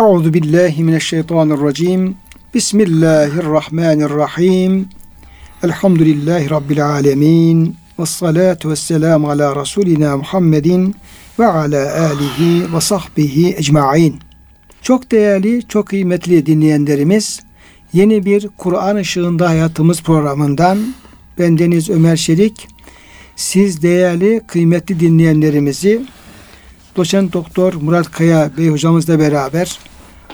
Euzu billahi mineşşeytanirracim. Bismillahirrahmanirrahim. Elhamdülillahi rabbil alamin. Ves salatu vesselam ala rasulina Muhammedin ve ala alihi ve sahbihi ecmaîn. Çok değerli, çok kıymetli dinleyenlerimiz, yeni bir Kur'an ışığında hayatımız programından ben Deniz Ömer Şerik, siz değerli, kıymetli dinleyenlerimizi doçent doktor Murat Kaya Bey hocamızla beraber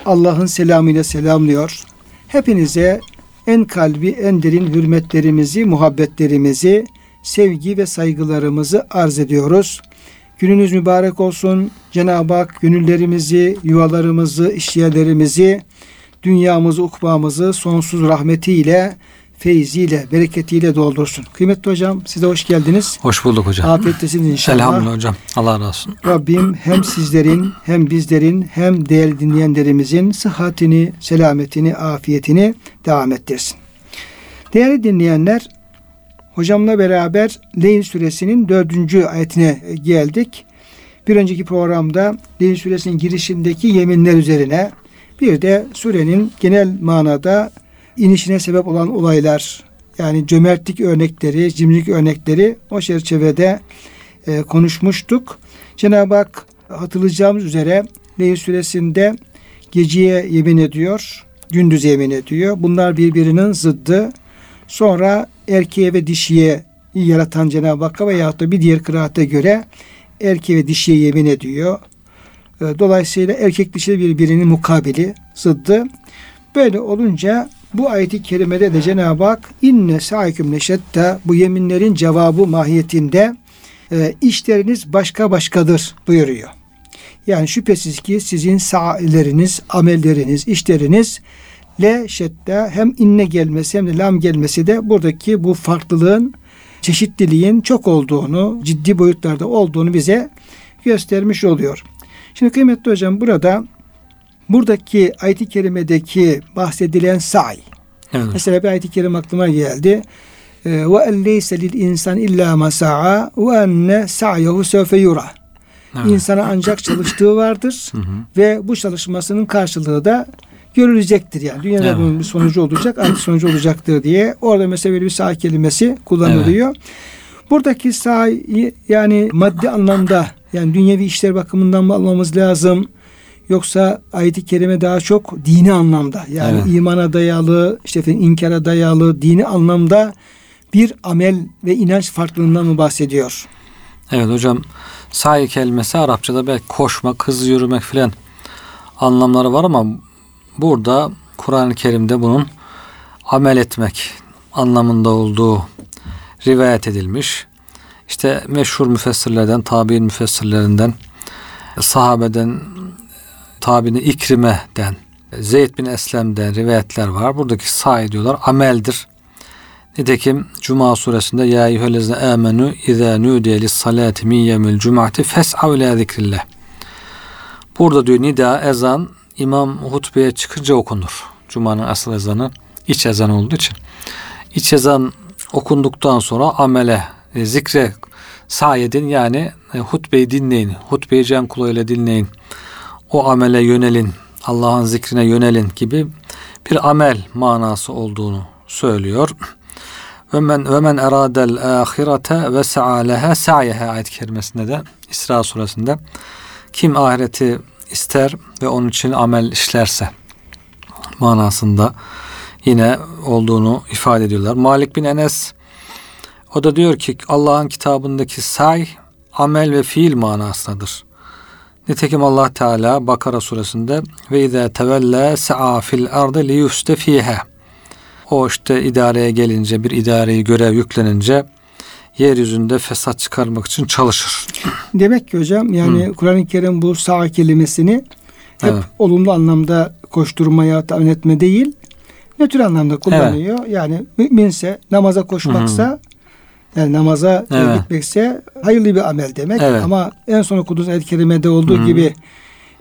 Allah'ın selamıyla selamlıyor. Hepinize en kalbi, en derin hürmetlerimizi, muhabbetlerimizi, sevgi ve saygılarımızı arz ediyoruz. Gününüz mübarek olsun. Cenab-ı Hak gönüllerimizi, yuvalarımızı, işyerlerimizi, dünyamızı, ukbamızı sonsuz rahmetiyle, feyziyle, bereketiyle doldursun. Kıymetli hocam size hoş geldiniz. Hoş bulduk hocam. Afiyettesiniz inşallah. Elhamdülillah hocam. Allah razı olsun. Rabbim hem sizlerin hem bizlerin hem değerli dinleyenlerimizin sıhhatini, selametini, afiyetini devam ettirsin. Değerli dinleyenler, hocamla beraber Leyl suresinin dördüncü ayetine geldik. Bir önceki programda Leyl suresinin girişindeki yeminler üzerine bir de surenin genel manada inişine sebep olan olaylar yani cömertlik örnekleri, cimrilik örnekleri o çerçevede e, konuşmuştuk. Cenab-ı Hak hatırlayacağımız üzere Leyl suresinde geceye yemin ediyor, gündüz yemin ediyor. Bunlar birbirinin zıddı. Sonra erkeğe ve dişiye yaratan Cenab-ı Hakk'a veyahut da bir diğer kıraate göre erkeğe ve dişiye yemin ediyor. E, dolayısıyla erkek dişi birbirinin mukabili, zıddı. Böyle olunca bu ayeti kerimede de Cenab-ı Hak inne saiküm neşette bu yeminlerin cevabı mahiyetinde e, işleriniz başka başkadır buyuruyor. Yani şüphesiz ki sizin sa'ileriniz, amelleriniz, işleriniz le şedde hem inne gelmesi hem de lam gelmesi de buradaki bu farklılığın çeşitliliğin çok olduğunu, ciddi boyutlarda olduğunu bize göstermiş oluyor. Şimdi kıymetli hocam burada buradaki ayet-i kerimedeki bahsedilen say. Evet. Mesela bir ayet-i kerime aklıma geldi. Ee, ve elleyse lil insan illa ma sa'a ve enne sa'yehu sevfe yura. İnsana ancak çalıştığı vardır ve bu çalışmasının karşılığı da görülecektir yani. Dünyada evet. bunun bir sonucu olacak, aynı sonucu olacaktır diye. Orada mesela böyle bir sağ kelimesi kullanılıyor. Evet. Buradaki sağ yani maddi anlamda yani dünyevi işler bakımından mı almamız lazım? Yoksa ayet-i kerime daha çok dini anlamda yani evet. imana dayalı, işte inkara dayalı, dini anlamda bir amel ve inanç farklılığından mı bahsediyor? Evet hocam sahi kelimesi Arapçada belki koşmak, hızlı yürümek filan anlamları var ama burada Kur'an-ı Kerim'de bunun amel etmek anlamında olduğu rivayet edilmiş. İşte meşhur müfessirlerden, tabi'in müfessirlerinden, sahabeden, tabi'ni İkrime'den, Zeyd bin Eslem'den rivayetler var. Buradaki sahi diyorlar ameldir. Nitekim Cuma suresinde ya eyyühellezine amenu izâ nûdiye lissalâti min yemil cum'ati fes'av ilâ zikrillah. Burada diyor nida ezan imam hutbeye çıkınca okunur. Cuma'nın asıl ezanı iç ezan olduğu için. İç ezan okunduktan sonra amele, e, zikre sayedin yani e, hutbeyi dinleyin. Hutbeyi can kulağıyla dinleyin. O amele yönelin. Allah'ın zikrine yönelin gibi bir amel manası olduğunu söylüyor. Ve men ve men eradel ahirete ve sa'a sa'yeha ayet kerimesinde de İsra suresinde kim ahireti ister ve onun için amel işlerse manasında yine olduğunu ifade ediyorlar. Malik bin Enes o da diyor ki Allah'ın kitabındaki say amel ve fiil manasındadır. Nitekim Allah Teala Bakara suresinde ve izâ tevelle sa'a fil ardı li yufste fiha. O işte idareye gelince bir idareyi görev yüklenince yeryüzünde fesat çıkarmak için çalışır. Demek ki hocam yani Kur'an-ı Kerim bu sağ kelimesini hep evet. olumlu anlamda koşturmaya, tahmin etme değil, nötr anlamda kullanıyor. Evet. Yani müminse namaza koşmaksa. Yani namaza evet. gitmekse hayırlı bir amel demek. Evet. Ama en son okuduğunuz ayet-i kerimede olduğu Hı. gibi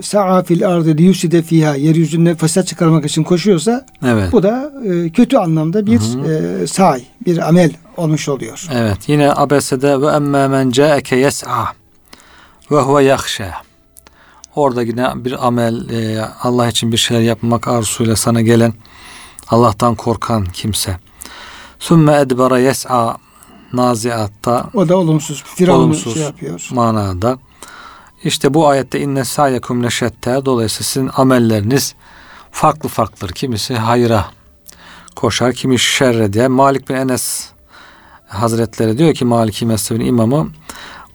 sa'a fil ardı yuside fiha yeryüzünde fesat çıkarmak için koşuyorsa evet. bu da e, kötü anlamda bir e, say, bir amel olmuş oluyor. Evet. Yine abesede ve emme men ca'eke yes'a ve huve yakhşa. Orada yine bir amel, e, Allah için bir şeyler yapmak arzusuyla sana gelen, Allah'tan korkan kimse. Sümme edbara yes'a naziatta O da olumsuz. Firavun'u Olumsuz. şey yapıyor. manada. İşte bu ayette inne sayekum leşette dolayısıyla sizin amelleriniz farklı farklıdır. Kimisi hayra koşar, kimi şerre diye. Malik bin Enes Hazretleri diyor ki Maliki mezhebinin imamı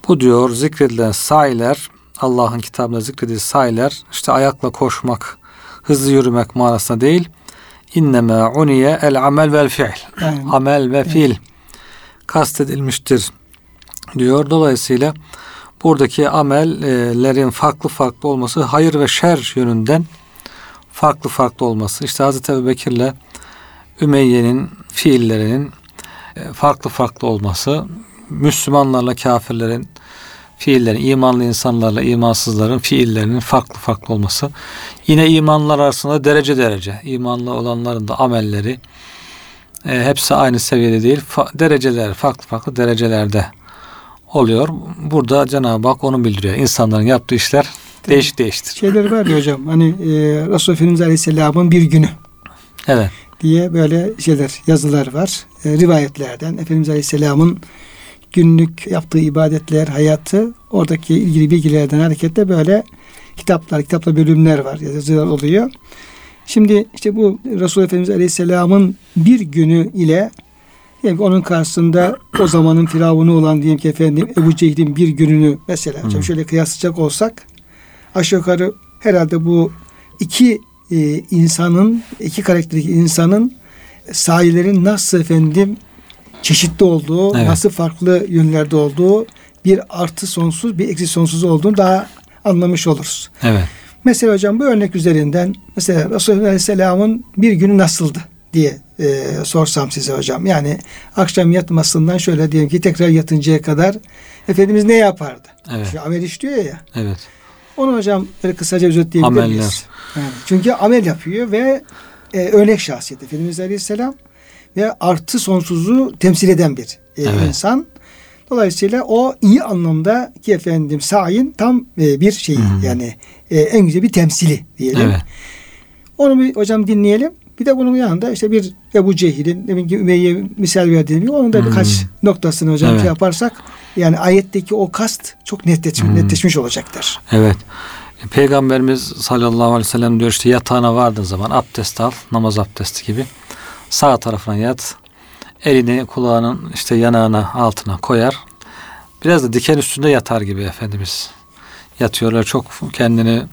bu diyor zikredilen sayiler Allah'ın kitabında zikredilen sayiler işte ayakla koşmak, hızlı yürümek manasında değil. İnneme uniye el amel vel fiil. Amel ve fiil kastedilmiştir diyor. Dolayısıyla buradaki amellerin farklı farklı olması hayır ve şer yönünden farklı farklı olması. İşte Hazreti Ebu Bekir'le Ümeyye'nin fiillerinin e, farklı farklı olması. Müslümanlarla kafirlerin fiillerin, imanlı insanlarla imansızların fiillerinin farklı farklı olması. Yine imanlar arasında derece derece. imanlı olanların da amelleri e, hepsi aynı seviyede değil. Fa- dereceler, farklı farklı derecelerde oluyor. Burada Cenab-ı Hak onu bildiriyor. İnsanların yaptığı işler değişik değiştir. şeyler var ya hocam. Hani e, Resulullah Efendimiz Aleyhisselam'ın bir günü Evet. diye böyle şeyler, yazılar var. E, rivayetlerden Efendimiz Aleyhisselam'ın günlük yaptığı ibadetler, hayatı, oradaki ilgili bilgilerden hareketle böyle kitaplar, kitapla bölümler var, yazılar oluyor. Şimdi işte bu Resulullah Efendimiz Aleyhisselam'ın bir günü ile diyelim ki onun karşısında o zamanın firavunu olan diyelim ki efendim Ebu Cehil'in bir gününü mesela Hı. şöyle kıyaslayacak olsak aşağı yukarı herhalde bu iki e, insanın, iki karakterdeki insanın sahillerin nasıl efendim çeşitli olduğu, Evet. nasıl farklı yönlerde olduğu, bir artı sonsuz, bir eksi sonsuz olduğunu daha anlamış oluruz. Evet. Mesela hocam bu örnek üzerinden mesela Resulullah Aleyhisselam'ın bir günü nasıldı diye e, sorsam size hocam. Yani akşam yatmasından şöyle diyelim ki tekrar yatıncaya kadar Efendimiz ne yapardı? Evet. Şimdi amel işliyor ya. Evet. Onu hocam böyle kısaca özetleyebilir miyiz? Yani çünkü amel yapıyor ve e, örnek şahsiyet Efendimiz Aleyhisselam ve artı sonsuzu temsil eden bir e, Evet. insan. Dolayısıyla o iyi anlamda ki efendim sayin tam e, bir şey Hı hı. yani e, en güzel bir temsili diyelim. Evet. Onu bir hocam dinleyelim. Bir de bunun yanında işte bir Ebu Cehil'in demin ki Ümeyye misal verdiğim gibi onun da Hmm. birkaç noktasını hocam Evet. şey yaparsak yani ayetteki o kast çok netleşmiş, Hmm. netleşmiş olacaktır. Evet. Peygamberimiz sallallahu aleyhi ve sellem diyor işte yatağına vardığın zaman abdest al. Namaz abdesti gibi. Sağ tarafına yat. Elini kulağının işte yanağına altına koyar. Biraz da diken üstünde yatar gibi Efendimiz. Yatıyorlar çok kendini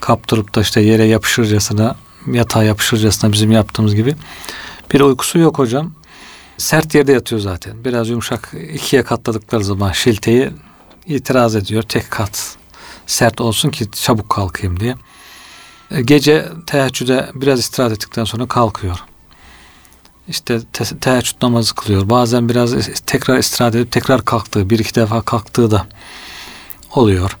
kaptırıp da işte yere yapışırcasına yatağa yapışırcasına bizim yaptığımız gibi. Bir uykusu yok hocam. Sert yerde yatıyor zaten. Biraz yumuşak ikiye katladıkları zaman şilteyi itiraz ediyor. Tek kat sert olsun ki çabuk kalkayım diye. E, Gece teheccüde biraz istirahat ettikten sonra kalkıyor. İşte te- teheccüd namazı kılıyor. Bazen biraz tekrar istirahat edip tekrar kalktığı, bir iki defa kalktığı da oluyor.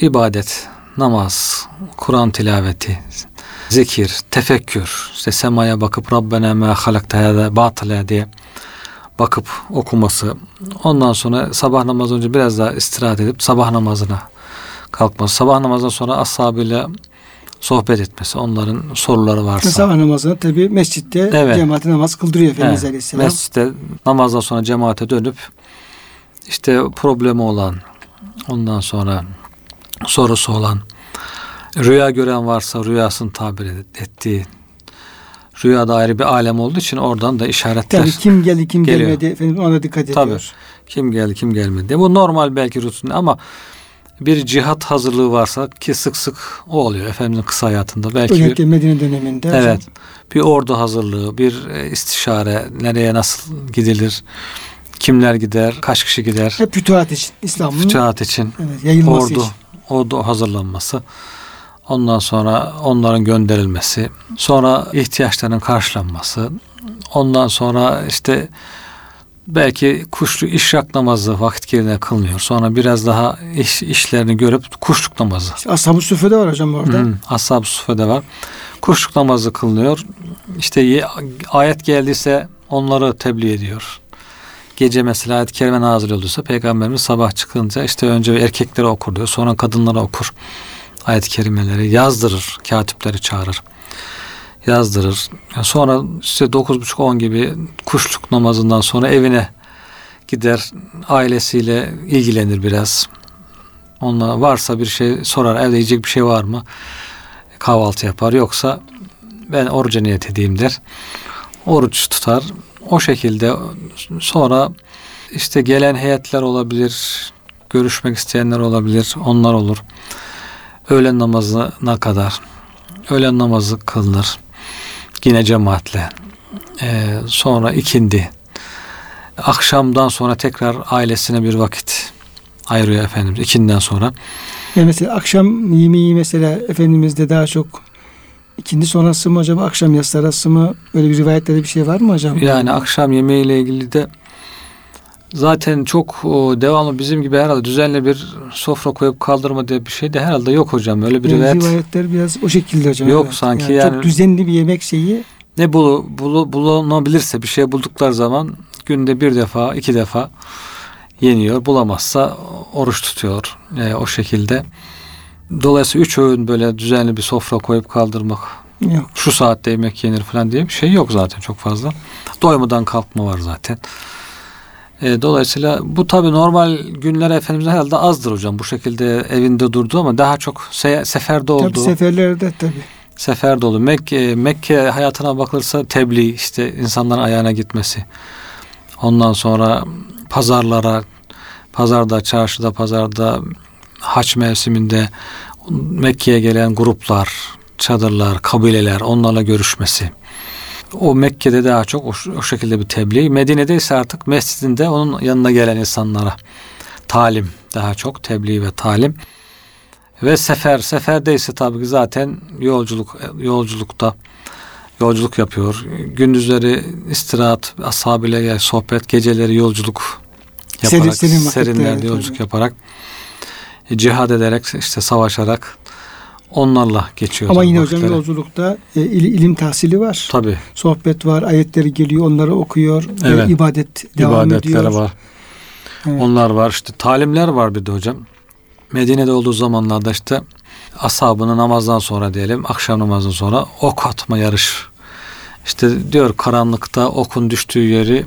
İbadet, namaz, Kur'an tilaveti, zikir, tefekkür, işte semaya bakıp Rabbena ma halakta hâzâ batıla diye bakıp okuması. Ondan sonra sabah namazı önce biraz daha istirahat edip sabah namazına kalkması. Sabah namazından sonra ashabıyla sohbet etmesi. Onların soruları varsa. Sabah namazını tabi mescitte Evet. cemaate namaz kıldırıyor Efendimiz Evet, Aleyhisselam. Mescitte namazdan sonra cemaate dönüp işte problemi olan ondan sonra sorusu olan rüya gören varsa rüyasını tabir et- ettiği rüyada ayrı bir alem olduğu için oradan da işaretler Tabii kim geldi kim Geliyor. gelmedi efendim ona dikkat ediyor. Tabii. Kim geldi kim gelmedi. Bu normal belki rutin ama bir cihat hazırlığı varsa ki sık sık o oluyor Efendimizin kısa hayatında. Belki bir, Özellikle Medine döneminde. evet bir ordu hazırlığı, bir e, istişare, nereye nasıl gidilir, kimler gider, kaç kişi gider, Hep fütuhat için. İslam'ın fütuhat için, evet, yayılması ordu, için. ordu hazırlanması, ondan sonra onların gönderilmesi, sonra ihtiyaçlarının karşılanması, ondan sonra işte belki kuşlu işrak namazı vakit yerine kılınıyor. Sonra biraz daha iş, işlerini görüp kuşluk namazı. İşte Ashab-ı Suffe'de var hocam orada. Hı, Ashab-ı Suffe'de var. Kuşluk namazı kılınıyor. İşte ye- ayet geldiyse onları tebliğ ediyor. Gece mesela ayet-i kerime nazil olduysa Peygamberimiz sabah çıkınca işte önce erkeklere okur diyor. Sonra kadınlara okur. ayet-i kerimeleri yazdırır. Katipleri çağırır. Yazdırır. Sonra işte 9.30-10 gibi kuşluk namazından sonra evine gider ailesiyle ilgilenir biraz. Onunla varsa bir şey sorar. Evde yiyecek bir şey var mı? Kahvaltı yapar. Yoksa ben oruca niyet edeyim der. Oruç tutar. O şekilde sonra işte gelen heyetler olabilir. Görüşmek isteyenler olabilir. Onlar olur. Öğlen namazına kadar. Öğlen namazı kılınır. Yine cemaatle. Ee, sonra ikindi. Akşamdan sonra tekrar ailesine bir vakit ayırıyor Efendimiz ikinden sonra. Yani mesela akşam yemeği mesela Efendimiz'de daha çok ikindi sonrası mı acaba akşam yatsı arası mı öyle bir rivayetlerde bir şey var mı hocam? Yani akşam yemeğiyle ilgili de zaten çok o, devamlı bizim gibi herhalde düzenli bir sofra koyup kaldırma diye bir şey de herhalde yok hocam. Öyle bir Yani rivayet rivayetler biraz o şekilde hocam. Yok evet. sanki yani- Çok düzenli bir yemek şeyi ne bulu, bulu, bulunabilirse bir şey buldukları zaman günde bir defa iki defa yeniyor. Bulamazsa oruç tutuyor. E, o şekilde. Dolayısıyla üç öğün böyle düzenli bir sofra koyup kaldırmak yok. şu saatte yemek yenir falan diye bir şey yok zaten çok fazla. Doymadan kalkma var zaten. E, dolayısıyla bu tabi normal günler Efendimiz'in herhalde azdır hocam. Bu şekilde evinde durdu ama daha çok se- seferde Tabii oldu. seferlerde tabii. seferde oldu. Mekke, Mekke hayatına bakılırsa tebliğ işte insanların ayağına gitmesi. Ondan sonra pazarlara, pazarda, çarşıda, pazarda, haç mevsiminde Mekke'ye gelen gruplar, çadırlar, kabileler onlarla görüşmesi. O Mekke'de daha çok o, o şekilde bir tebliğ. Medine'de ise artık mescidinde onun yanına gelen insanlara talim daha çok tebliğ ve talim. Ve sefer, seferde ise tabii ki zaten yolculuk yolculukta yolculuk yapıyor. Gündüzleri istirahat, ashabıyla sohbet, geceleri yolculuk yaparak, Serin- serin serinlerde yolculuk tabii. yaparak e, cihad ederek işte savaşarak onlarla geçiyor. Ama yine hocam vakitleri. yolculukta e, il- ilim tahsili var. Tabii Sohbet var, ayetleri geliyor, onları okuyor. e, Evet. ibadet devam ibadetler ediyor. var. Evet. Onlar var. işte talimler var bir de hocam. Medine'de olduğu zamanlarda işte ashabını namazdan sonra diyelim akşam namazından sonra ok atma yarış. İşte diyor karanlıkta okun düştüğü yeri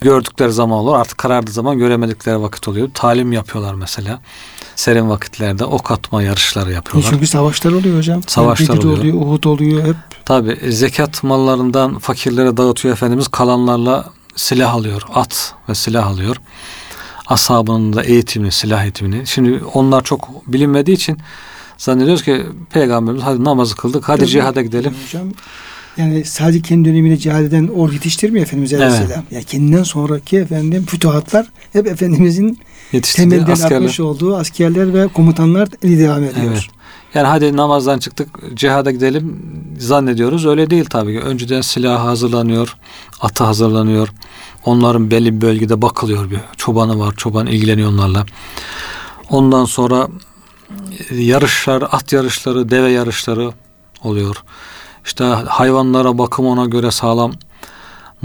gördükleri zaman olur. Artık karardığı zaman göremedikleri vakit oluyor. Talim yapıyorlar mesela. Serin vakitlerde ok atma yarışları yapıyorlar. Çünkü savaşlar oluyor hocam. Savaşlar Bedir oluyor. Uhud oluyor hep. Tabi zekat mallarından fakirlere dağıtıyor Efendimiz kalanlarla silah alıyor. At ve silah alıyor. Ashabının da eğitimini, silah eğitimini. Şimdi onlar çok bilinmediği için zannediyoruz ki Peygamberimiz hadi namazı kıldık, hadi Tabii. cihada gidelim. Hocam yani sadece kendi döneminde cihad eden ordu yetiştirmiyor Efendimiz Evet. Aleyhisselam. Yani kendinden sonraki efendim fütuhatlar hep Efendimizin Yetiştirdiği temelden askerler. atmış olduğu askerler ve komutanlar devam ediyor. Evet. Yani hadi namazdan çıktık cihada gidelim zannediyoruz. Öyle değil tabii ki. Önceden silah hazırlanıyor, atı hazırlanıyor. Onların belli bir bölgede bakılıyor bir. Çobanı var, çoban ilgileniyor onlarla. Ondan sonra e, yarışlar, at yarışları, deve yarışları oluyor. İşte hayvanlara bakım ona göre sağlam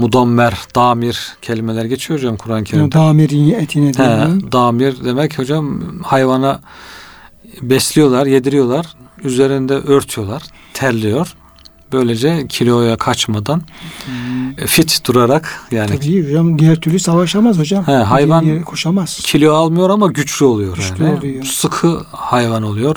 mudammer, damir kelimeler geçiyor hocam Kur'an-ı Kerim'de. Damirin etine. He, damir demek hocam hayvana besliyorlar, yediriyorlar. Üzerinde örtüyorlar, terliyor. Böylece kiloya kaçmadan e, fit durarak yani Tabii hocam diğer türlü savaşamaz hocam. He, hayvan- koşamaz. kilo almıyor ama güçlü oluyor Güçlü yani. oluyor. Sıkı hayvan oluyor.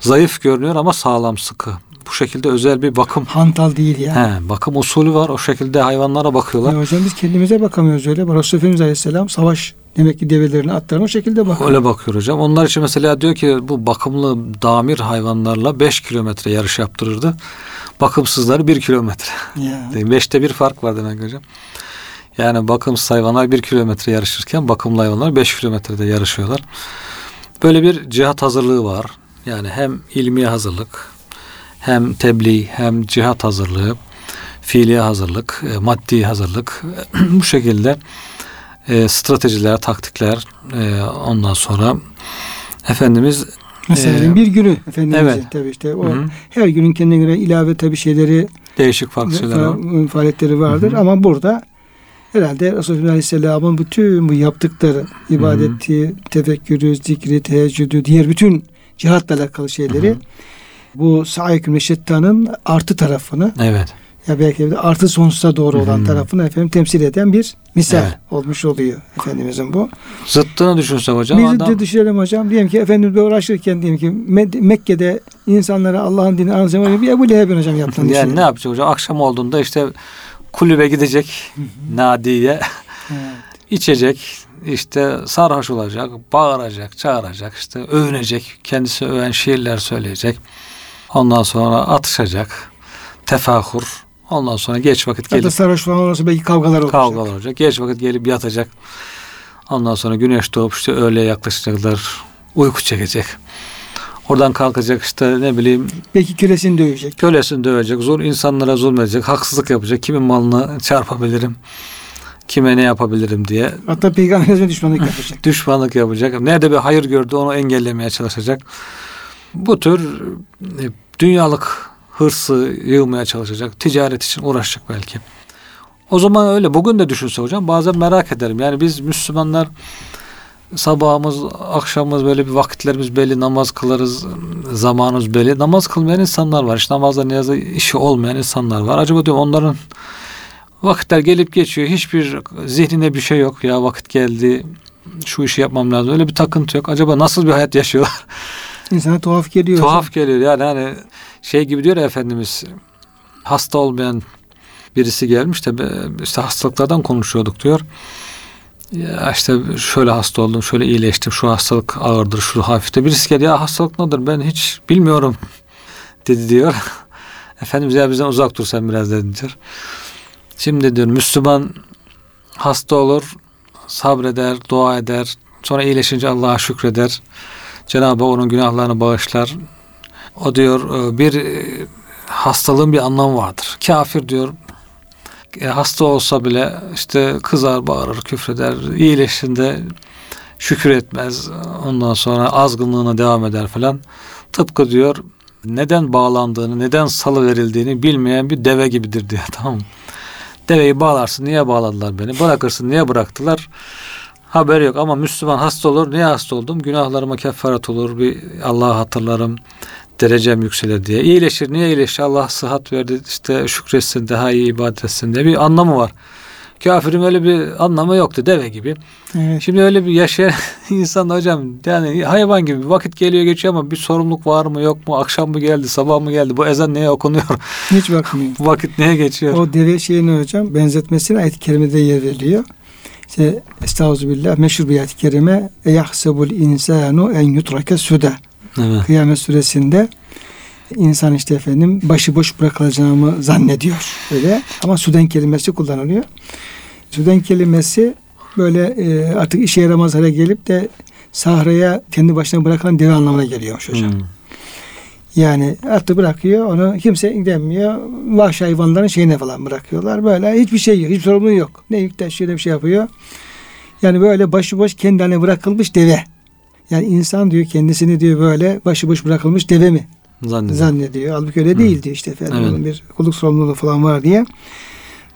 Zayıf görünüyor ama sağlam sıkı. Bu şekilde özel bir bakım Hantal değil yani. he, bakım usulü var. O şekilde hayvanlara bakıyorlar. Ya hocam biz kendimize bakamıyoruz öyle. Resul Efendimiz Aleyhisselam savaş demek ki develerini atlarına o şekilde bakıyor. Öyle bakıyor hocam. Onlar için mesela diyor ki bu bakımlı damir hayvanlarla 5 kilometre yarış yaptırırdı. Bakımsızları 1 kilometre. Ya. Beşte bir fark var demek hocam. Yani bakımsız hayvanlar 1 kilometre yarışırken bakımlı hayvanlar 5 kilometrede yarışıyorlar. Böyle bir cihat hazırlığı var. Yani hem ilmi hazırlık, hem tebliğ, hem cihat hazırlığı, fiiliye hazırlık, e, maddi hazırlık. Bu şekilde e, stratejiler, taktikler e, ondan sonra Efendimiz Mesela Ee, bir günü Efendimizin evet. tabii işte o Hı hı. her günün kendine göre ilave tabii şeyleri değişik farklı şeyler var. fa- faaliyetleri vardır Hı hı. ama burada herhalde Resulullah Aleyhisselam'ın bütün bu yaptıkları ibadeti, tefekkürü, zikri, teheccüdü, diğer bütün cihatla alakalı şeyleri Hı hı. Bu sa'iküm şettanın artı tarafını Evet. ya belki de artı sonsuza doğru olan hı. tarafını efendim temsil eden bir misal Evet. olmuş oluyor Efendimizin bu. Zıttını düşünsek hocam Biz adam düşünelim hocam. Diyelim ki Efendimiz uğraşırken diyelim ki Med- Mekke'de insanlara Allah'ın dini anlatacağım. Bir Ebu Leheb'in hocam yaptığını yani düşünelim. ne yapacak hocam? Akşam olduğunda işte kulübe gidecek Nadiye Evet. içecek işte sarhoş olacak, bağıracak, çağıracak, işte övünecek, kendisi öven şiirler söyleyecek. Ondan sonra atışacak, tefahur. Ondan sonra geç vakit gelip sarhoş falan olursa belki kavgalar olacak. kavgalar olacak. Geç vakit gelip yatacak. Ondan sonra güneş doğup işte öğleye yaklaşacaklar. Uyku çekecek. Oradan kalkacak işte ne bileyim Belki kölesini dövecek. kölesini dövecek, zor insanlara zulmedecek, haksızlık yapacak, kimin malını çarpabilirim, kime ne yapabilirim diye Hatta peygamberimize düşmanlık yapacak. düşmanlık yapacak. Nerede bir hayır gördü onu engellemeye çalışacak. Bu tür e, dünyalık hırsı yığmaya çalışacak. Ticaret için uğraşacak belki. O zaman öyle. Bugün de düşünse hocam bazen merak ederim. Yani biz Müslümanlar sabahımız, akşamımız böyle bir vakitlerimiz belli, namaz kılarız, zamanımız belli. Namaz kılmayan insanlar var. İşte namazla niyazla işi olmayan insanlar var. Acaba diyorum onların vakitler gelip geçiyor. Hiçbir zihnine bir şey yok. Ya vakit geldi, şu işi yapmam lazım. Öyle bir takıntı yok. Acaba nasıl bir hayat yaşıyorlar? İnsana tuhaf geliyor. hocam. Tuhaf geliyor yani hani şey gibi diyor ya Efendimiz hasta olmayan birisi gelmiş de işte hastalıklardan konuşuyorduk diyor. Ya işte şöyle hasta oldum, şöyle iyileştim, şu hastalık ağırdır, şu hafifte. Birisi geldi ya hastalık nedir ben hiç bilmiyorum dedi diyor. Efendimiz ya bizden uzak dur sen biraz dedi diyor. Şimdi diyor Müslüman hasta olur, sabreder, dua eder, sonra iyileşince Allah'a şükreder. Cenab-ı Hak onun günahlarını bağışlar. O diyor e, bir e, hastalığın bir anlamı vardır. Kafir diyor e, hasta olsa bile işte kızar, bağırır, küfreder. İyileştiğinde şükür etmez. Ondan sonra azgınlığına devam eder falan. Tıpkı diyor neden bağlandığını, neden salı verildiğini bilmeyen bir deve gibidir diyor. Tamam mı? Deveyi bağlarsın. Niye bağladılar beni? Bırakırsın. Niye bıraktılar? Haberi yok ama Müslüman hasta olur. Niye hasta oldum? Günahlarıma kefaret olur. Bir Allah'ı hatırlarım. Derecem yükselir diye. İyileşir. Niye iyileşir? Allah sıhhat verdi. İşte şükretsin. Daha iyi ibadet etsin diye bir anlamı var. Kafirin öyle bir anlamı yoktu. Deve gibi. Evet. Şimdi öyle bir yaşayan insan hocam yani hayvan gibi vakit geliyor geçiyor ama bir sorumluluk var mı yok mu? Akşam mı geldi? Sabah mı geldi? Bu ezan neye okunuyor? Hiç bakmıyor. vakit neye geçiyor? O deve şeyini hocam benzetmesine ayet-i kerimede yer veriliyor. İşte Estağfirullah meşhur bir ayet-i kerime Eyahsebul insanu en yutrake suda. Evet. Kıyamet suresinde insan işte efendim başıboş bırakılacağımı zannediyor öyle ama suden kelimesi kullanılıyor. Suden kelimesi böyle e, artık işe yaramaz hale gelip de sahraya kendi başına bırakılan deve anlamına geliyormuş hocam. Hmm. Yani artık bırakıyor onu kimse gidemiyor. Vahşi hayvanların şeyine falan bırakıyorlar. Böyle hiçbir şey yok. Hiçbir sorumluluğu yok. Ne yük taşıyor bir şey yapıyor. Yani böyle başıboş kendi haline bırakılmış deve. Yani insan diyor kendisini diyor böyle başıboş bırakılmış deve mi Zannediyorum. zannediyor. Halbuki öyle Hı. değildi işte efendim. Evet. Onun bir kulluk sorumluluğu falan var diye.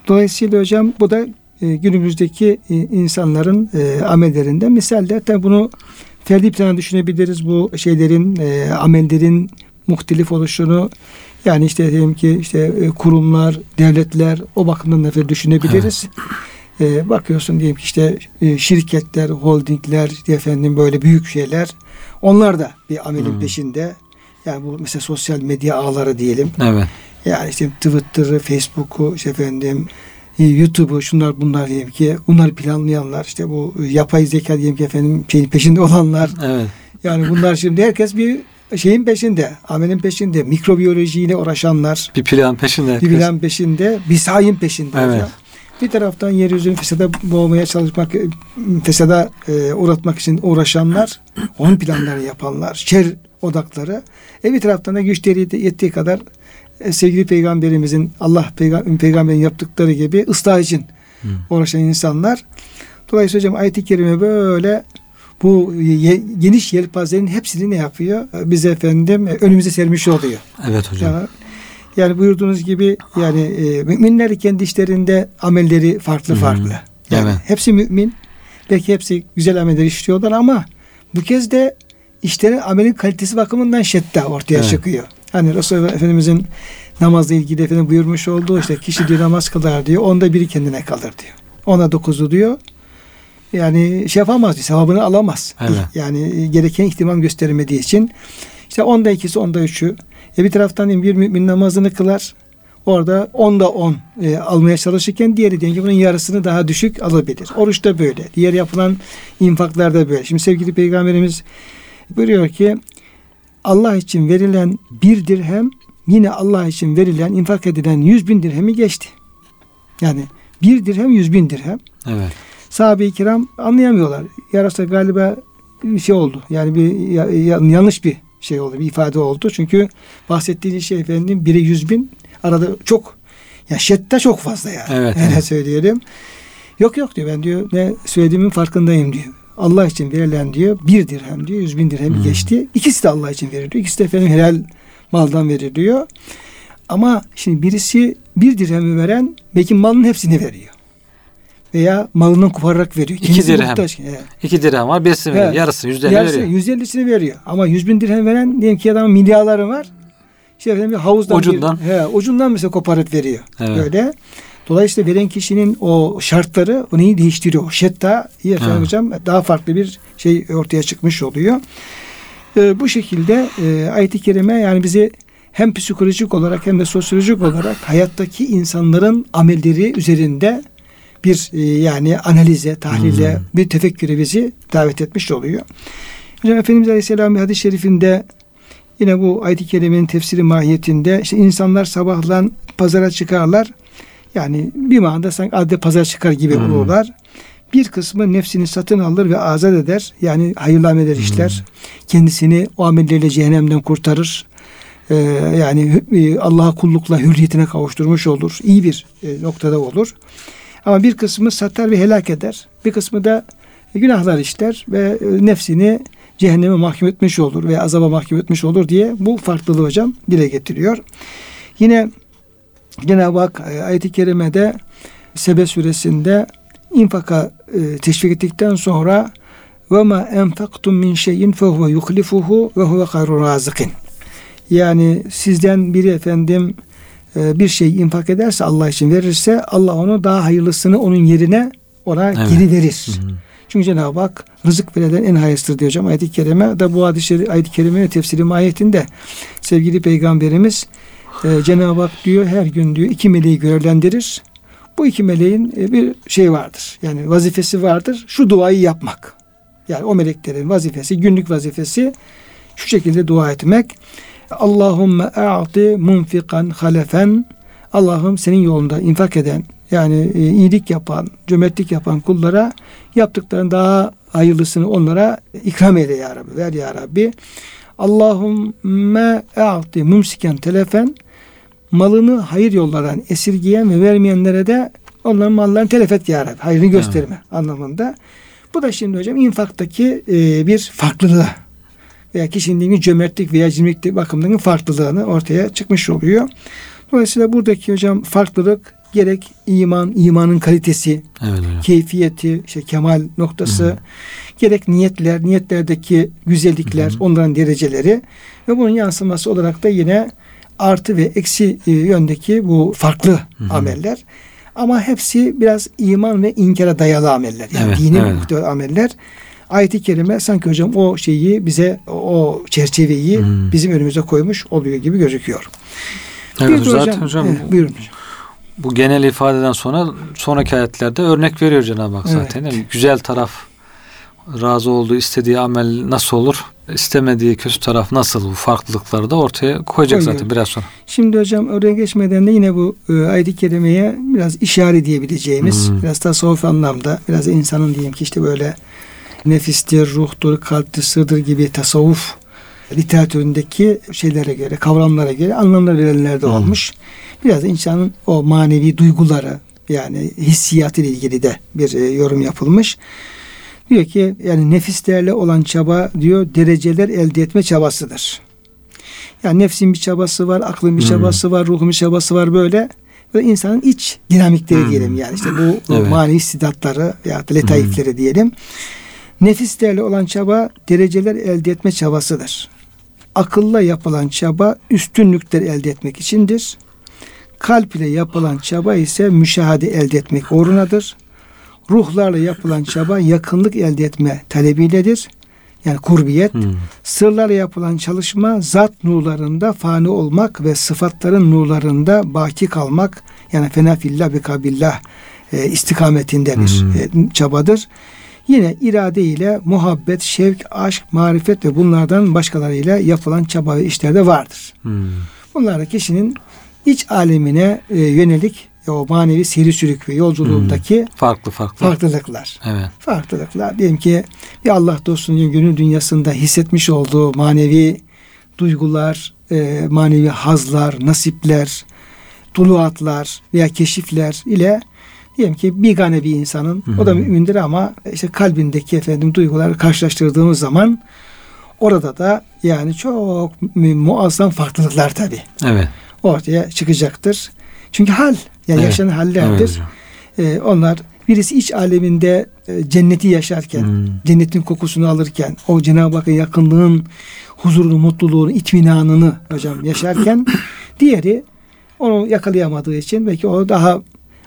Dolayısıyla hocam bu da e, günümüzdeki e, insanların e, amellerinde misalde tabi bunu ferdi plana düşünebiliriz bu şeylerin e, amellerin muhtelif oluşunu yani işte diyelim ki işte e, kurumlar, devletler o bakımdan da düşünebiliriz. E, bakıyorsun diyelim ki işte e, şirketler, holdingler, efendim böyle büyük şeyler onlar da bir amelin Hmm. peşinde. Yani bu mesela sosyal medya ağları diyelim. Evet. Yani işte Twitter'ı, Facebook'u, işte efendim e, YouTube'u, şunlar bunlar diyelim ki bunları planlayanlar, işte bu yapay zeka diyelim ki efendim şeyin peşinde olanlar. Evet. Yani bunlar şimdi herkes bir şeyin peşinde, amelin peşinde, mikrobiyolojiyle uğraşanlar, Bir plan peşinde. bir plan peşinde, bir sahin peşinde Evet. hocam. Bir taraftan yeryüzünü fesada boğmaya çalışmak, fesada e, uğratmak için uğraşanlar, onun planları yapanlar, şer odakları. E bir taraftan da güçleri yettiği kadar e, sevgili peygamberimizin Allah peyga- peygamberin yaptıkları gibi ıslah için Hı. uğraşan insanlar. Dolayısıyla hocam ayet-i kerime böyle bu ye- geniş yelpazenin hepsini ne yapıyor? E, Bize efendim e, önümüze sermiş oluyor. Evet hocam. Yani, yani buyurduğunuz gibi yani e, müminler kendi işlerinde amelleri farklı Hı hı. farklı. Yani Evet. hepsi mümin. Belki hepsi güzel ameller işliyorlar ama bu kez de işlerin amelin kalitesi bakımından şetta ortaya Evet. çıkıyor. Hani Resulullah Efendimizin namazla ilgili efendim buyurmuş olduğu işte kişi diyor namaz kılar diyor. Onda biri kendine kalır diyor. Ona dokuzu diyor. Yani şey yapamaz. Sevabını alamaz. Evet. Yani gereken ihtimam göstermediği için. işte onda ikisi onda üçü. E bir taraftan bir mümin namazını kılar. Orada onda on e, almaya çalışırken diğeri diyelim ki bunun yarısını daha düşük alabilir. Oruç da böyle. Diğer yapılan infaklar da böyle. Şimdi sevgili peygamberimiz buyuruyor ki Allah için verilen bir dirhem yine Allah için verilen infak edilen yüz bin dirhemi geçti. Yani bir dirhem yüz bin dirhem. Evet. Sahabe-i kiram anlayamıyorlar. Yarasa galiba bir şey oldu. Yani bir ya- ya- yanlış bir şey oldu. Bir ifade oldu. Çünkü bahsettiğiniz şey efendim biri yüz bin arada çok ya şetta çok fazla yani. Evet, Öyle evet. söyleyelim. Yok yok diyor ben diyor ne söylediğimin farkındayım diyor. Allah için verilen diyor bir dirhem diyor yüz bin dirhemi Hmm. geçti. İkisi de Allah için veriliyor. İkisi de efendim helal maldan veriliyor. Ama şimdi birisi bir dirhemi veren belki malın hepsini veriyor. Veya malının kopararak veriyor. İki Kendisi dirhem. muhtaç. Evet. İki dirhem var. Birisini veriyor. Evet. Yarısı yüzde elli veriyor. %50'sini veriyor. Ama 100 bin dirhem veren diyelim ki adamın milyarları var. Şey efendim bir havuzdan Ucundan. Bir, he, ucundan mesela koparıp veriyor. Evet. Böyle. Dolayısıyla veren kişinin o şartları o neyi değiştiriyor. Şetta iyi efendim Evet. hocam daha farklı bir şey ortaya çıkmış oluyor. Ee, bu şekilde e, ayet-i kerime yani bizi hem psikolojik olarak hem de sosyolojik olarak hayattaki insanların amelleri üzerinde bir e, yani analize, tahlile, Hmm. bir tefekküre bizi davet etmiş oluyor. Hocam Efendimiz Aleyhisselam bir hadis-i şerifinde yine bu ayet-i kerimenin tefsiri mahiyetinde işte insanlar sabahlan pazara çıkarlar. Yani bir manada sanki adeta pazar çıkar gibi Hmm. olurlar. Bir kısmı nefsini satın alır ve azat eder. Yani hayırlı ameller işler. Kendisini o amellerle cehennemden kurtarır. Ee, yani e, Allah'a kullukla hürriyetine kavuşturmuş olur. İyi bir e, noktada olur. Ama bir kısmı satar ve helak eder. Bir kısmı da günahlar işler ve e, nefsini cehenneme mahkum etmiş olur ve azaba mahkum etmiş olur diye bu farklılığı hocam dile getiriyor. Yine Cenab-ı Hak e, ayet-i kerimede Sebe suresinde infaka e, teşvik ettikten sonra ve ma enfaktum min şeyin fehuve yuklifuhu ve huve. Yani sizden biri efendim e, bir şey infak ederse Allah için verirse Allah onu daha hayırlısını onun yerine ona Evet. geri verir. Hı hı. Çünkü Cenab-ı Hak rızık vereden en hayırlıdır diyor hocam. Ayet-i Kerime da bu hadis-i ayet-i kerime tefsiri mahiyetinde sevgili peygamberimiz e, Cenab-ı Hak diyor her gün diyor iki meleği görevlendirir. Bu iki meleğin e, bir şey vardır. Yani vazifesi vardır. Şu duayı yapmak. Yani o meleklerin vazifesi, günlük vazifesi şu şekilde dua etmek. Allahümme a'ti munfikan halefen Allah'ım senin yolunda infak eden yani e, iyilik yapan, cömertlik yapan kullara yaptıklarının daha hayırlısını onlara ikram eyle ya Rabbi, ver ya Rabbi. Allahümme a'ti mumsiken telefen malını hayır yollardan esirgeyen ve vermeyenlere de onların mallarını telef et ya Rabbi. Hayrını gösterme anlamında. Bu da şimdi hocam infaktaki e, bir farklılığı veya kişinin cömertlik veya cimrilik bakımından farklılığını ortaya çıkmış oluyor. Dolayısıyla buradaki hocam farklılık gerek iman, imanın kalitesi, Evet keyfiyeti, işte kemal noktası, Hı. gerek niyetler, niyetlerdeki güzellikler, Hı hı. onların dereceleri ve bunun yansıması olarak da yine artı ve eksi e, yöndeki bu farklı Hı hı. ameller. Ama hepsi biraz iman ve inkara dayalı ameller. Yani Evet, dini evet. muhteva ameller. Ayet-i kerime sanki hocam o şeyi bize o çerçeveyi Hmm. bizim önümüze koymuş oluyor gibi gözüküyor. Evet, de zaten hocam, Evet, buyurun hocam. bu genel ifadeden sonra sonraki ayetlerde örnek veriyor Cenab-ı Hak zaten. Evet. Yani güzel taraf razı olduğu istediği amel nasıl olur? istemediği kötü taraf nasıl bu farklılıkları da ortaya koyacak Koyuyor. zaten biraz sonra. Şimdi hocam oraya geçmeden de yine bu e, ayet-i kerimeye biraz işare diyebileceğimiz, Hmm. biraz tasavvuf anlamda, biraz insanın diyelim ki işte böyle nefistir, ruhtur, kalptir, sırdır gibi tasavvuf literatüründeki şeylere göre, kavramlara göre anlamlar verenler de Hmm. olmuş. Biraz insanın o manevi duyguları yani hissiyatı ile ilgili de bir e, yorum yapılmış. Diyor ki yani nefislerle olan çaba diyor dereceler elde etme çabasıdır. Yani nefsin bir çabası var, aklın bir Hmm. çabası var, ruhun bir çabası var böyle. Ve insanın iç dinamikleri Hmm. diyelim yani işte bu, Evet. manevi istidatları ya da letaifleri diyelim. Nefislerle olan çaba dereceler elde etme çabasıdır. Akılla yapılan çaba üstünlükler elde etmek içindir. Kalp ile yapılan çaba ise müşahede elde etmek uğrunadır. Ruhlarla yapılan çaba yakınlık elde etme talebiyledir. Yani kurbiyet. Hmm. Sırlarla yapılan çalışma zat nurlarında fani olmak ve sıfatların nurlarında baki kalmak yani fena fillah ve kabillah e, istikametinde bir Hmm. e, çabadır. Yine irade ile muhabbet, şevk, aşk, marifet ve bunlardan başkalarıyla yapılan çaba ve işlerde vardır. Hmm. Bunlar da kişinin iç alemine e, yönelik o manevi seyri sürük ve yolculuğundaki Farklı farklı. farklılıklar. Evet. Farklılıklar. Diyelim ki bir Allah dostunun gönül dünyasında hissetmiş olduğu manevi duygular, e, manevi hazlar, nasipler, tuluatlar veya keşifler ile diyelim ki bigane bir insanın o da mümindir ama işte kalbindeki efendim duyguları karşılaştırdığımız zaman orada da yani çok mu- muazzam farklılıklar tabi Evet. ortaya çıkacaktır. Çünkü hal yani Evet. yaşanan hallerdir. Evet. Ee, onlar birisi iç aleminde e, cenneti yaşarken, Hmm. cennetin kokusunu alırken, o Cenab-ı Hakk'ın yakınlığın huzurunu, mutluluğunu, itminanını hocam yaşarken, diğeri onu yakalayamadığı için belki o daha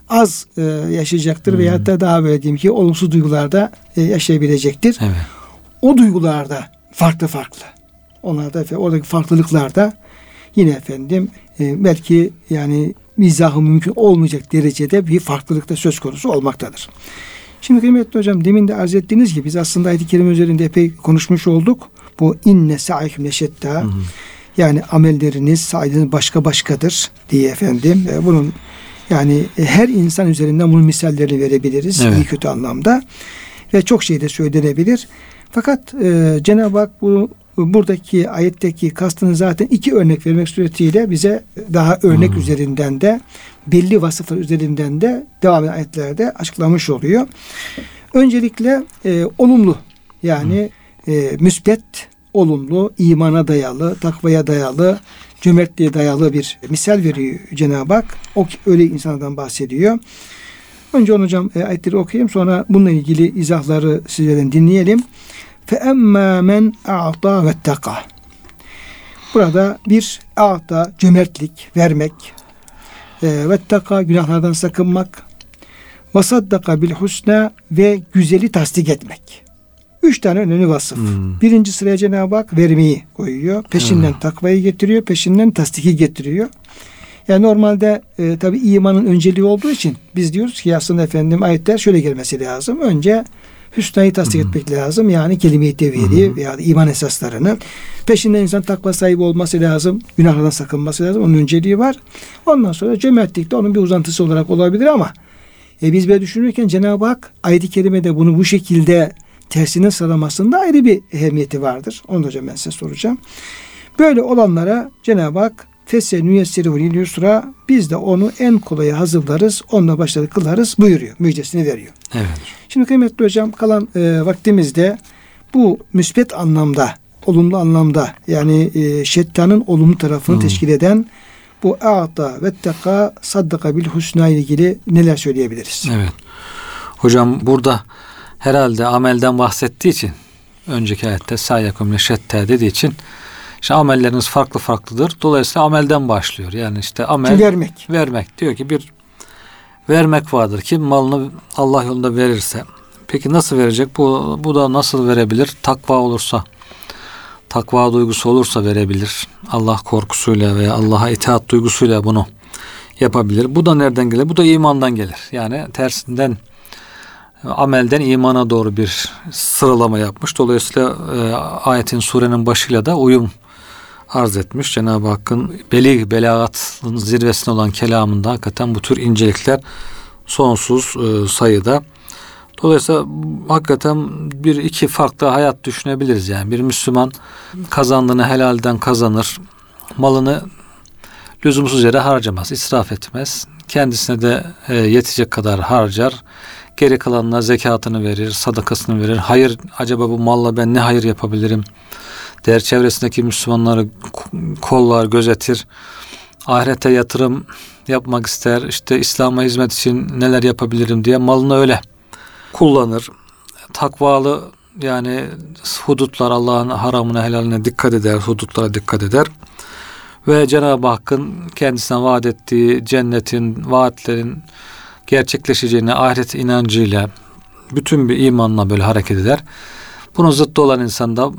az e, yaşayacaktır Hmm. veyahut da daha böyle diyeyim ki olumsuz duygularda e, yaşayabilecektir. Evet. O duygularda farklı farklı. Onlarda efendim, oradaki farklılıklarda yine efendim e, belki yani mizahı mümkün olmayacak derecede bir farklılık da söz konusu olmaktadır. Şimdi kıymetli hocam demin de arz ettiğiniz gibi biz aslında ayet-i kerime üzerinde epey konuşmuş olduk. Bu inne sa'iküm leşetta yani amelleriniz, saydığınız başka başkadır diye efendim. E, bunun yani e, her insan üzerinden bunun misallerini verebiliriz Evet. iyi kötü anlamda ve çok şey de söylenebilir. Fakat e, Cenab-ı Hak bu buradaki ayetteki kastını zaten iki örnek vermek suretiyle bize daha örnek Hmm. üzerinden de belli vasıflar üzerinden de devam eden ayetlerde açıklamış oluyor. Öncelikle e, olumlu yani e, müsbet, olumlu, imana dayalı, takvaya dayalı, cömertliğe dayalı bir misal veriyor Cenab-ı Hak. O öyle insanlardan bahsediyor. Önce onu hocam e, ayetleri okuyayım sonra bununla ilgili izahları sizlerden dinleyelim. Fe emmâ men a'ta vetteka. Burada bir a'ta cömertlik, vermek, e, vetteka günahlardan sakınmak, ve saddaka bil husna ve güzeli tasdik etmek. Üç tane önemli vasıf. Hmm. Birinci sıraya Cenab-ı Hak vermeyi koyuyor. Peşinden Evet. takvayı getiriyor. Peşinden tasdiki getiriyor. Yani normalde e, tabi imanın önceliği olduğu için biz diyoruz ki aslında efendim ayetler şöyle gelmesi lazım. Önce hüsnayı tasdik hı. etmek lazım. Yani kelime-i tevhidi veya da iman esaslarını. Peşinden insan takva sahibi olması lazım. Günahlardan sakınması lazım. Onun önceliği var. Ondan sonra cömertlik de onun bir uzantısı olarak olabilir ama e, biz böyle düşünürken Cenab-ı Hak ayet-i kerimede bunu bu şekilde tersine sıralamasında ayrı bir ehemmiyeti vardır. Onu da hocam ben size soracağım. Böyle olanlara Cenab-ı Hak lil yusra biz de onu en kolaya hazırlarız. Onunla başları kılarız buyuruyor. Müjdesini veriyor. Evet. Şimdi kıymetli hocam kalan e, vaktimizde bu müsbet anlamda, olumlu anlamda yani e, şettanın olumlu tarafını Hmm. teşkil eden bu a'ta ve teka saddaka bil husna ile ilgili neler söyleyebiliriz? Evet. Hocam burada herhalde amelden bahsettiği için önceki ayette sayyakum şette dediği için işte amelleriniz farklı farklıdır. Dolayısıyla amelden başlıyor. Yani işte amel Ki vermek. vermek. Diyor ki bir vermek vardır ki malını Allah yolunda verirse. Peki nasıl verecek? Bu, bu da nasıl verebilir? Takva olursa, takva duygusu olursa verebilir. Allah korkusuyla veya Allah'a itaat duygusuyla bunu yapabilir. Bu da nereden gelir? Bu da imandan gelir. Yani tersinden amelden imana doğru bir sıralama yapmış. Dolayısıyla e, ayetin surenin başıyla da uyum arz etmiş. Cenab-ı Hakk'ın beli belagatın zirvesine olan kelamında hakikaten bu tür incelikler sonsuz e, sayıda. Dolayısıyla hakikaten bir iki farklı hayat düşünebiliriz yani. Bir Müslüman kazandığını helalden kazanır. Malını lüzumsuz yere harcamaz, israf etmez. Kendisine de e, yetecek kadar harcar. Geri kalanına zekatını verir, sadakasını verir. Hayır, acaba bu malla ben ne hayır yapabilirim? Der çevresindeki Müslümanları kollar, gözetir. Ahirete yatırım yapmak ister. İşte İslam'a hizmet için neler yapabilirim diye malını öyle kullanır. Takvalı yani hudutlar Allah'ın haramına helaline dikkat eder, hudutlara dikkat eder. Ve Cenab-ı Hakk'ın kendisine vaat ettiği cennetin, vaatlerin gerçekleşeceğine ahiret inancıyla bütün bir imanla böyle hareket eder. Bunun zıttı olan insan da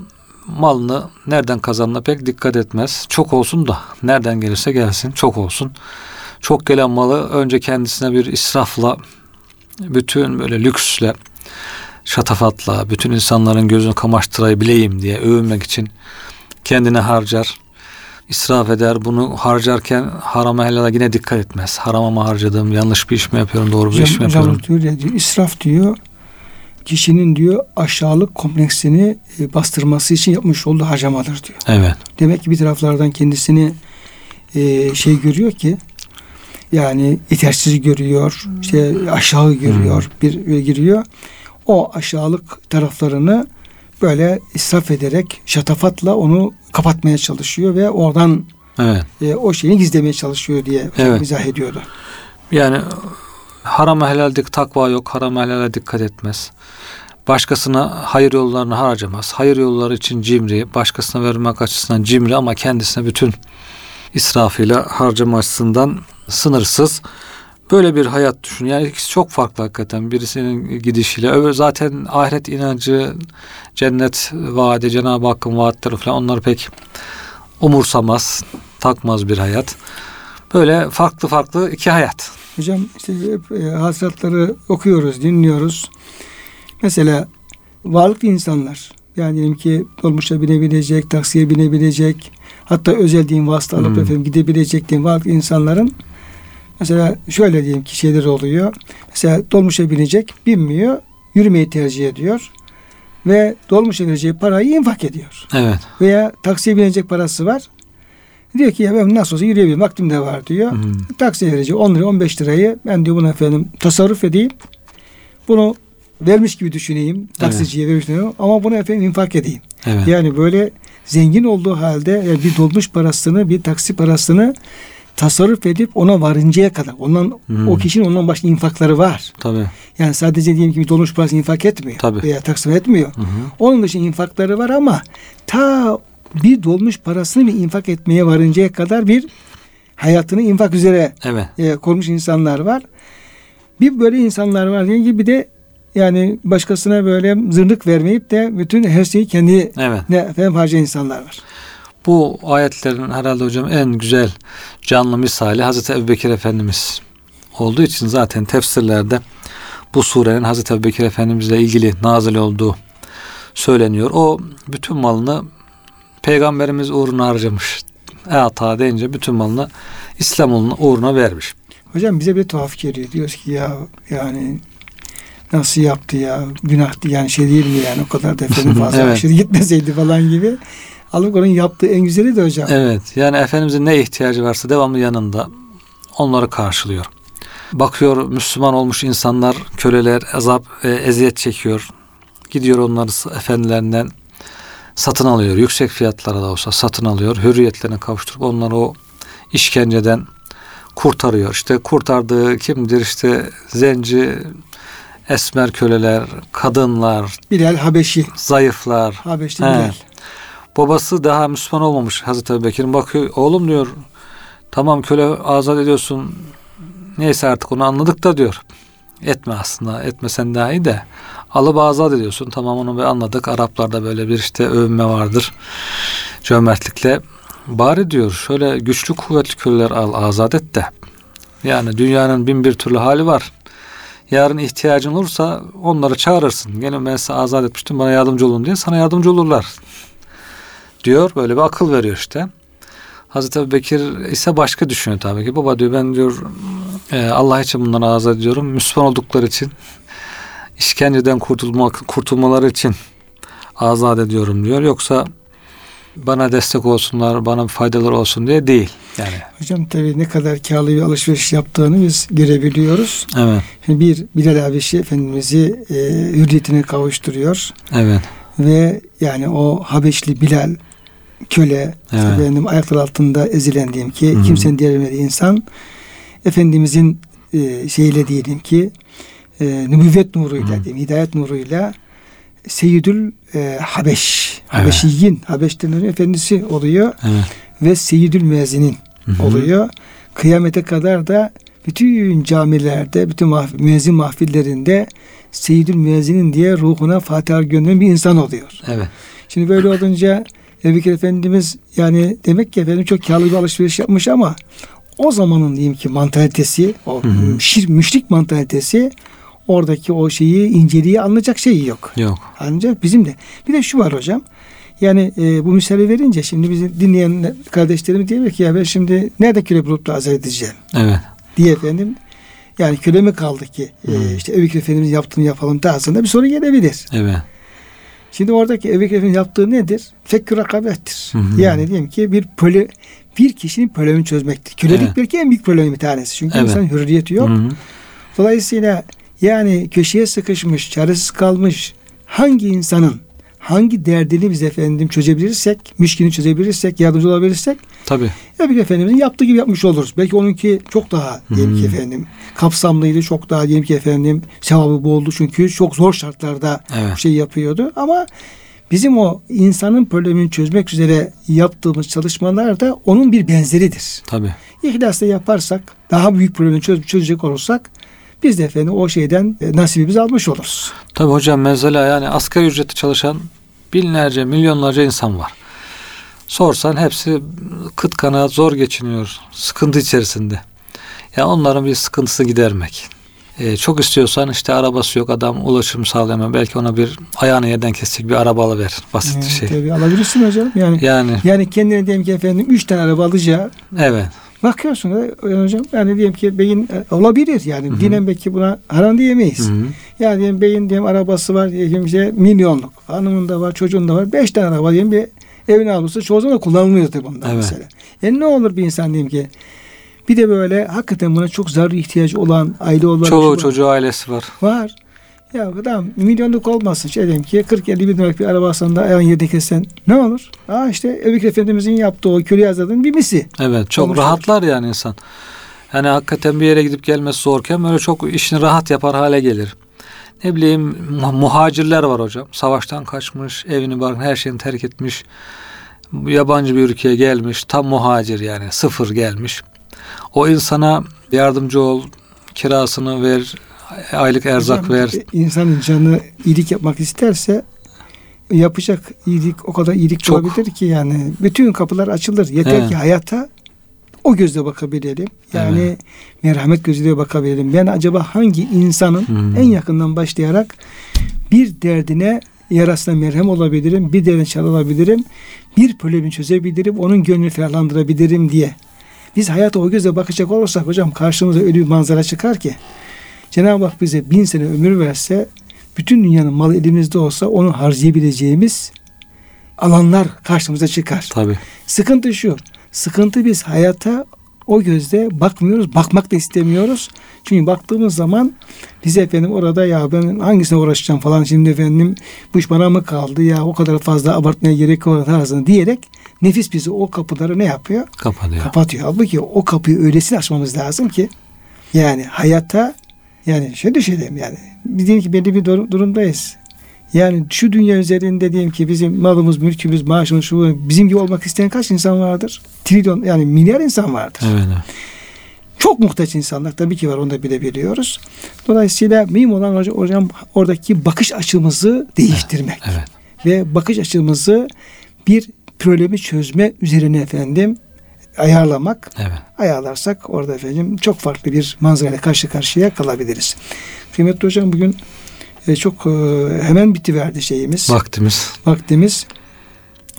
malını nereden kazandığına pek dikkat etmez. Çok olsun da nereden gelirse gelsin çok olsun. Çok gelen malı önce kendisine bir israfla bütün böyle lüksle şatafatla bütün insanların gözünü kamaştırabileyim diye övünmek için kendine harcar israf eder. Bunu harcarken harama helala yine dikkat etmez. Harama mı harcadım, yanlış bir iş mi yapıyorum, doğru bir hocam, iş mi yapıyorum? Hocam diyor ya diyor, israf diyor kişinin diyor aşağılık kompleksini e, bastırması için yapmış olduğu harcamadır diyor. Evet. Demek ki bir taraflardan kendisini e, şey görüyor ki yani yetersiz görüyor, işte aşağı görüyor, hmm. bir, bir giriyor. O aşağılık taraflarını böyle israf ederek şatafatla onu kapatmaya çalışıyor ve oradan evet. e, o şeyi gizlemeye çalışıyor diye evet. izah ediyordu. Yani haram helaldik takva yok, haram helale dikkat etmez. Başkasına hayır yollarını harcamaz. Hayır yolları için cimri, başkasına vermek açısından cimri ama kendisine bütün israfıyla harcama açısından sınırsız. Böyle bir hayat düşün. Yani ikisi çok farklı hakikaten. Birisinin gidişiyle. Öbür zaten ahiret inancı, cennet vaadi, Cenab-ı Hakk'ın vaatleri falan onları pek umursamaz, takmaz bir hayat. Böyle farklı farklı iki hayat. Hocam işte hep e, hasratları okuyoruz, dinliyoruz. Mesela varlıklı insanlar yani diyelim ki dolmuşa binebilecek, taksiye binebilecek, hatta özel din vasıta alıp hmm. efendim gidebilecek diye varlıklı insanların mesela şöyle diyeyim ki şeyler oluyor. Mesela dolmuşa binecek, binmiyor, yürümeyi tercih ediyor ve dolmuşa vereceği parayı infak ediyor. Evet. Veya taksiye binecek parası var. Diyor ki ya ben nasıl olsa yürüyebilirim vaktim de var diyor. Hmm. Taksiye vereceği 10 lira 15 lirayı ben diyor bunu efendim tasarruf edeyim. Bunu vermiş gibi düşüneyim. Taksiciye evet. vermiş ama bunu efendim infak edeyim. Evet. Yani böyle zengin olduğu halde yani bir dolmuş parasını bir taksi parasını tasarruf edip ona varıncaya kadar ondan hmm. o kişinin ondan başka infakları var. Tabii. Yani sadece diyelim ki bir dolmuş parası infak etmiyor. Tabii. Veya taksir etmiyor. Hı Onun dışında infakları var ama ta bir dolmuş parasını bir infak etmeye varıncaya kadar bir hayatını infak üzere evet. e, kurmuş insanlar var. Bir böyle insanlar var diye gibi de yani başkasına böyle zırnık vermeyip de bütün her şeyi kendi evet. ne harcayan insanlar var. Bu ayetlerin herhalde hocam en güzel canlı misali Hazreti Ebubekir Efendimiz olduğu için zaten tefsirlerde bu surenin Hazreti Ebubekir Efendimizle ilgili nazil olduğu söyleniyor. O bütün malını Peygamberimiz uğruna harcamış. Eata deyince bütün malını İslam uğruna vermiş. Hocam bize bir tuhaf geliyor. Diyoruz ki ya yani nasıl yaptı ya günahtı yani şey değil mi yani o kadar da fazla evet. aşırı gitmeseydi falan gibi. Alıp onun yaptığı en güzeli de hocam. Evet yani Efendimizin ne ihtiyacı varsa devamlı yanında onları karşılıyor. Bakıyor Müslüman olmuş insanlar, köleler azap, e, eziyet çekiyor. Gidiyor onları efendilerinden satın alıyor. Yüksek fiyatlara da olsa satın alıyor. Hürriyetlerine kavuşturup onları o işkenceden kurtarıyor. İşte kurtardığı kimdir? İşte zenci, esmer köleler, kadınlar, Bilal Habeşi, zayıflar. Habeşli Bilal. Babası daha Müslüman olmamış Hazreti Ebubekir'in. Bakıyor oğlum diyor tamam köle azat ediyorsun. Neyse artık onu anladık da diyor. Etme aslında. Etmesen daha iyi de. Alıp azat ediyorsun. Tamam onu bir anladık. Araplarda böyle bir işte övünme vardır. Cömertlikle. Bari diyor şöyle güçlü kuvvetli köleler al azat et de. Yani dünyanın bin bir türlü hali var. Yarın ihtiyacın olursa onları çağırırsın. Gene ben size azat etmiştim bana yardımcı olun diye sana yardımcı olurlar diyor. Böyle bir akıl veriyor işte. Hazreti Ebu Bekir ise başka düşünüyor tabii ki. Baba diyor ben diyor e, Allah için bunları azat ediyorum. Müslüman oldukları için işkenceden kurtulmak, kurtulmaları için azat ediyorum diyor. Yoksa bana destek olsunlar, bana faydalar olsun diye değil. Yani. Hocam tabii ne kadar karlı bir alışveriş yaptığını biz görebiliyoruz. Evet. Bir Bilal Habeşi Efendimiz'i e, hürriyetine kavuşturuyor. Evet. Ve yani o Habeşli Bilal köle evet. efendim ayaklar altında ezilen diyelim ki Hı-hı. kimsenin diğerlemediği insan Efendimizin e, şeyle diyelim ki e, nübüvvet nuruyla Hı-hı. diyeyim, hidayet nuruyla Seyyidül e, Habeş. Evet. Habeşiyin. Habeş denilen efendisi oluyor. Evet. Ve Seyyidül Müezzinin Hı hı. oluyor. Kıyamete kadar da bütün camilerde, bütün mahf- müezzin mahfillerinde Seyyidül Müezzinin diye ruhuna Fatiha gönderen bir insan oluyor. Evet. Şimdi böyle olunca Ebu Bekir Efendimiz yani demek ki efendim çok karlı bir alışveriş yapmış ama o zamanın diyeyim ki mantalitesi, o Hı hı. şir, müşrik mantalitesi oradaki o şeyi, inceliği anlayacak şeyi yok. Yok. Ancak bizim de. Bir de şu var hocam. Yani e, bu misali verince şimdi bizi dinleyen kardeşlerimiz diyor ki ya ben şimdi nerede köle bulup da azar edeceğim Evet. diye efendim. Yani köle mi kaldı ki e, Hı. işte Ebu Bekir Efendimiz yaptığını yapalım tarzında bir soru gelebilir. Evet. Şimdi oradaki Ebu yaptığı nedir? Fekkür rakabettir. Hı hı. Yani diyelim ki bir pöle, bir kişinin problemini çözmektir. Kölelik Evet. belki en büyük problemi bir tanesi. Çünkü Evet. insanın hürriyeti yok. Hı hı. Dolayısıyla yani köşeye sıkışmış, çaresiz kalmış hangi insanın hangi derdini biz efendim çözebilirsek, müşkilini çözebilirsek, yardımcı olabilirsek Tabii. Bekir Efendimizin yaptığı gibi yapmış oluruz. Belki onunki çok daha diyelim ki efendim kapsamlıydı, çok daha diyelim ki efendim sevabı boldu çünkü çok zor şartlarda Evet. şey yapıyordu ama bizim o insanın problemini çözmek üzere yaptığımız çalışmalar da onun bir benzeridir. Tabii. İhlasla yaparsak, daha büyük problemi çöz, çözecek olursak biz de efendim o şeyden e, nasibimizi almış oluruz. Tabii hocam mesela yani asgari ücreti çalışan binlerce, milyonlarca insan var. Sorsan hepsi kıt kanaat zor geçiniyor. Sıkıntı içerisinde. Ya onların bir sıkıntısı gidermek. Ee, çok istiyorsan işte arabası yok adam ulaşım sağlayamıyor. Belki ona bir ayağını yerden kesecek bir araba alıver. Basit bir Evet, şey. tabii alabilirsin hocam. Yani Yani yani kendine diyelim ki efendim üç tane araba alacağı evet. Bakıyorsun da yani hocam yani diyelim ki beyin e, olabilir yani Hı hı. dinen belki buna haram diyemeyiz. Hı hı. Yani diyelim beyin diyelim arabası var diyelim işte milyonluk. Hanımın da var çocuğun da var. Beş tane araba diyelim bir evin avlusu çoğu zaman kullanılmıyor tabii bundan Evet. mesela. E ne olur bir insan diyelim ki bir de böyle hakikaten buna çok zaruri ihtiyacı olan aile olan var. çocuğu ailesi var. var. Ya adam milyonluk olmasın şey diyelim ki 40-50 bin liralık bir arabasını da ayağın yerde kesen ne olur? Aa işte Bekir Efendimizin yaptığı o köle azadın bir misi. Evet çok Olmuş rahatlar yani insan. Yani hakikaten bir yere gidip gelmesi zorken böyle çok işini rahat yapar hale gelir. Ne bileyim mu- muhacirler var hocam. Savaştan kaçmış, evini barkını her şeyini terk etmiş. Yabancı bir ülkeye gelmiş. Tam muhacir yani sıfır gelmiş. O insana yardımcı ol, kirasını ver, aylık erzak Hocam, ver. e, İnsanın canı iyilik yapmak isterse yapacak iyilik o kadar iyilik Çok. olabilir ki yani bütün kapılar açılır. Yeter Evet. ki hayata o gözle bakabilelim. Yani Evet. merhamet gözüyle bakabilelim. Ben acaba hangi insanın Hmm. en yakından başlayarak bir derdine yarasına merhem olabilirim, bir derdine çare olabilirim, bir problemi çözebilirim, onun gönlünü ferahlandırabilirim diye. Biz hayata o gözle bakacak olursak hocam karşımıza öyle bir manzara çıkar ki Cenab-ı Hak bize bin sene ömür verse bütün dünyanın malı elimizde olsa onu harcayabileceğimiz alanlar karşımıza çıkar. Tabii. Sıkıntı şu. Sıkıntı biz hayata o gözle bakmıyoruz. Bakmak da istemiyoruz. Çünkü baktığımız zaman bize efendim orada ya ben hangisine uğraşacağım falan şimdi efendim bu iş bana mı kaldı ya o kadar fazla abartmaya gerek yok tarzını diyerek nefis bizi o kapıları ne yapıyor? Kapatıyor. Kapatıyor. Halbuki o kapıyı öylesine açmamız lazım ki yani hayata yani şöyle düşünelim yani biz diyelim ki belli bir dur- durumdayız. Yani şu dünya üzerinde diyelim ki bizim malımız, mülkümüz, maaşımız, şu bizim gibi olmak isteyen kaç insan vardır? Trilyon yani milyar insan vardır. Evet. Çok muhtaç insanlar tabii ki var onu da bilebiliyoruz. Dolayısıyla mühim olan hocam, hocam oradaki bakış açımızı değiştirmek. Evet. Ve bakış açımızı bir problemi çözme üzerine efendim ayarlamak Evet. ayarlarsak orada efendim çok farklı bir manzarayla karşı karşıya kalabiliriz. Kıymetli hocam bugün e, çok e, hemen bitiverdi şeyimiz, Vaktimiz. vaktimiz.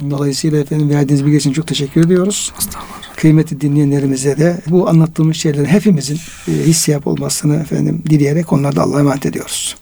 Dolayısıyla efendim verdiğiniz bilgi için çok teşekkür ediyoruz. Kıymetli dinleyenlerimize de bu anlattığımız şeylerin hepimizin e, hissiyap olmasını efendim dileyerek onları da Allah'a emanet ediyoruz.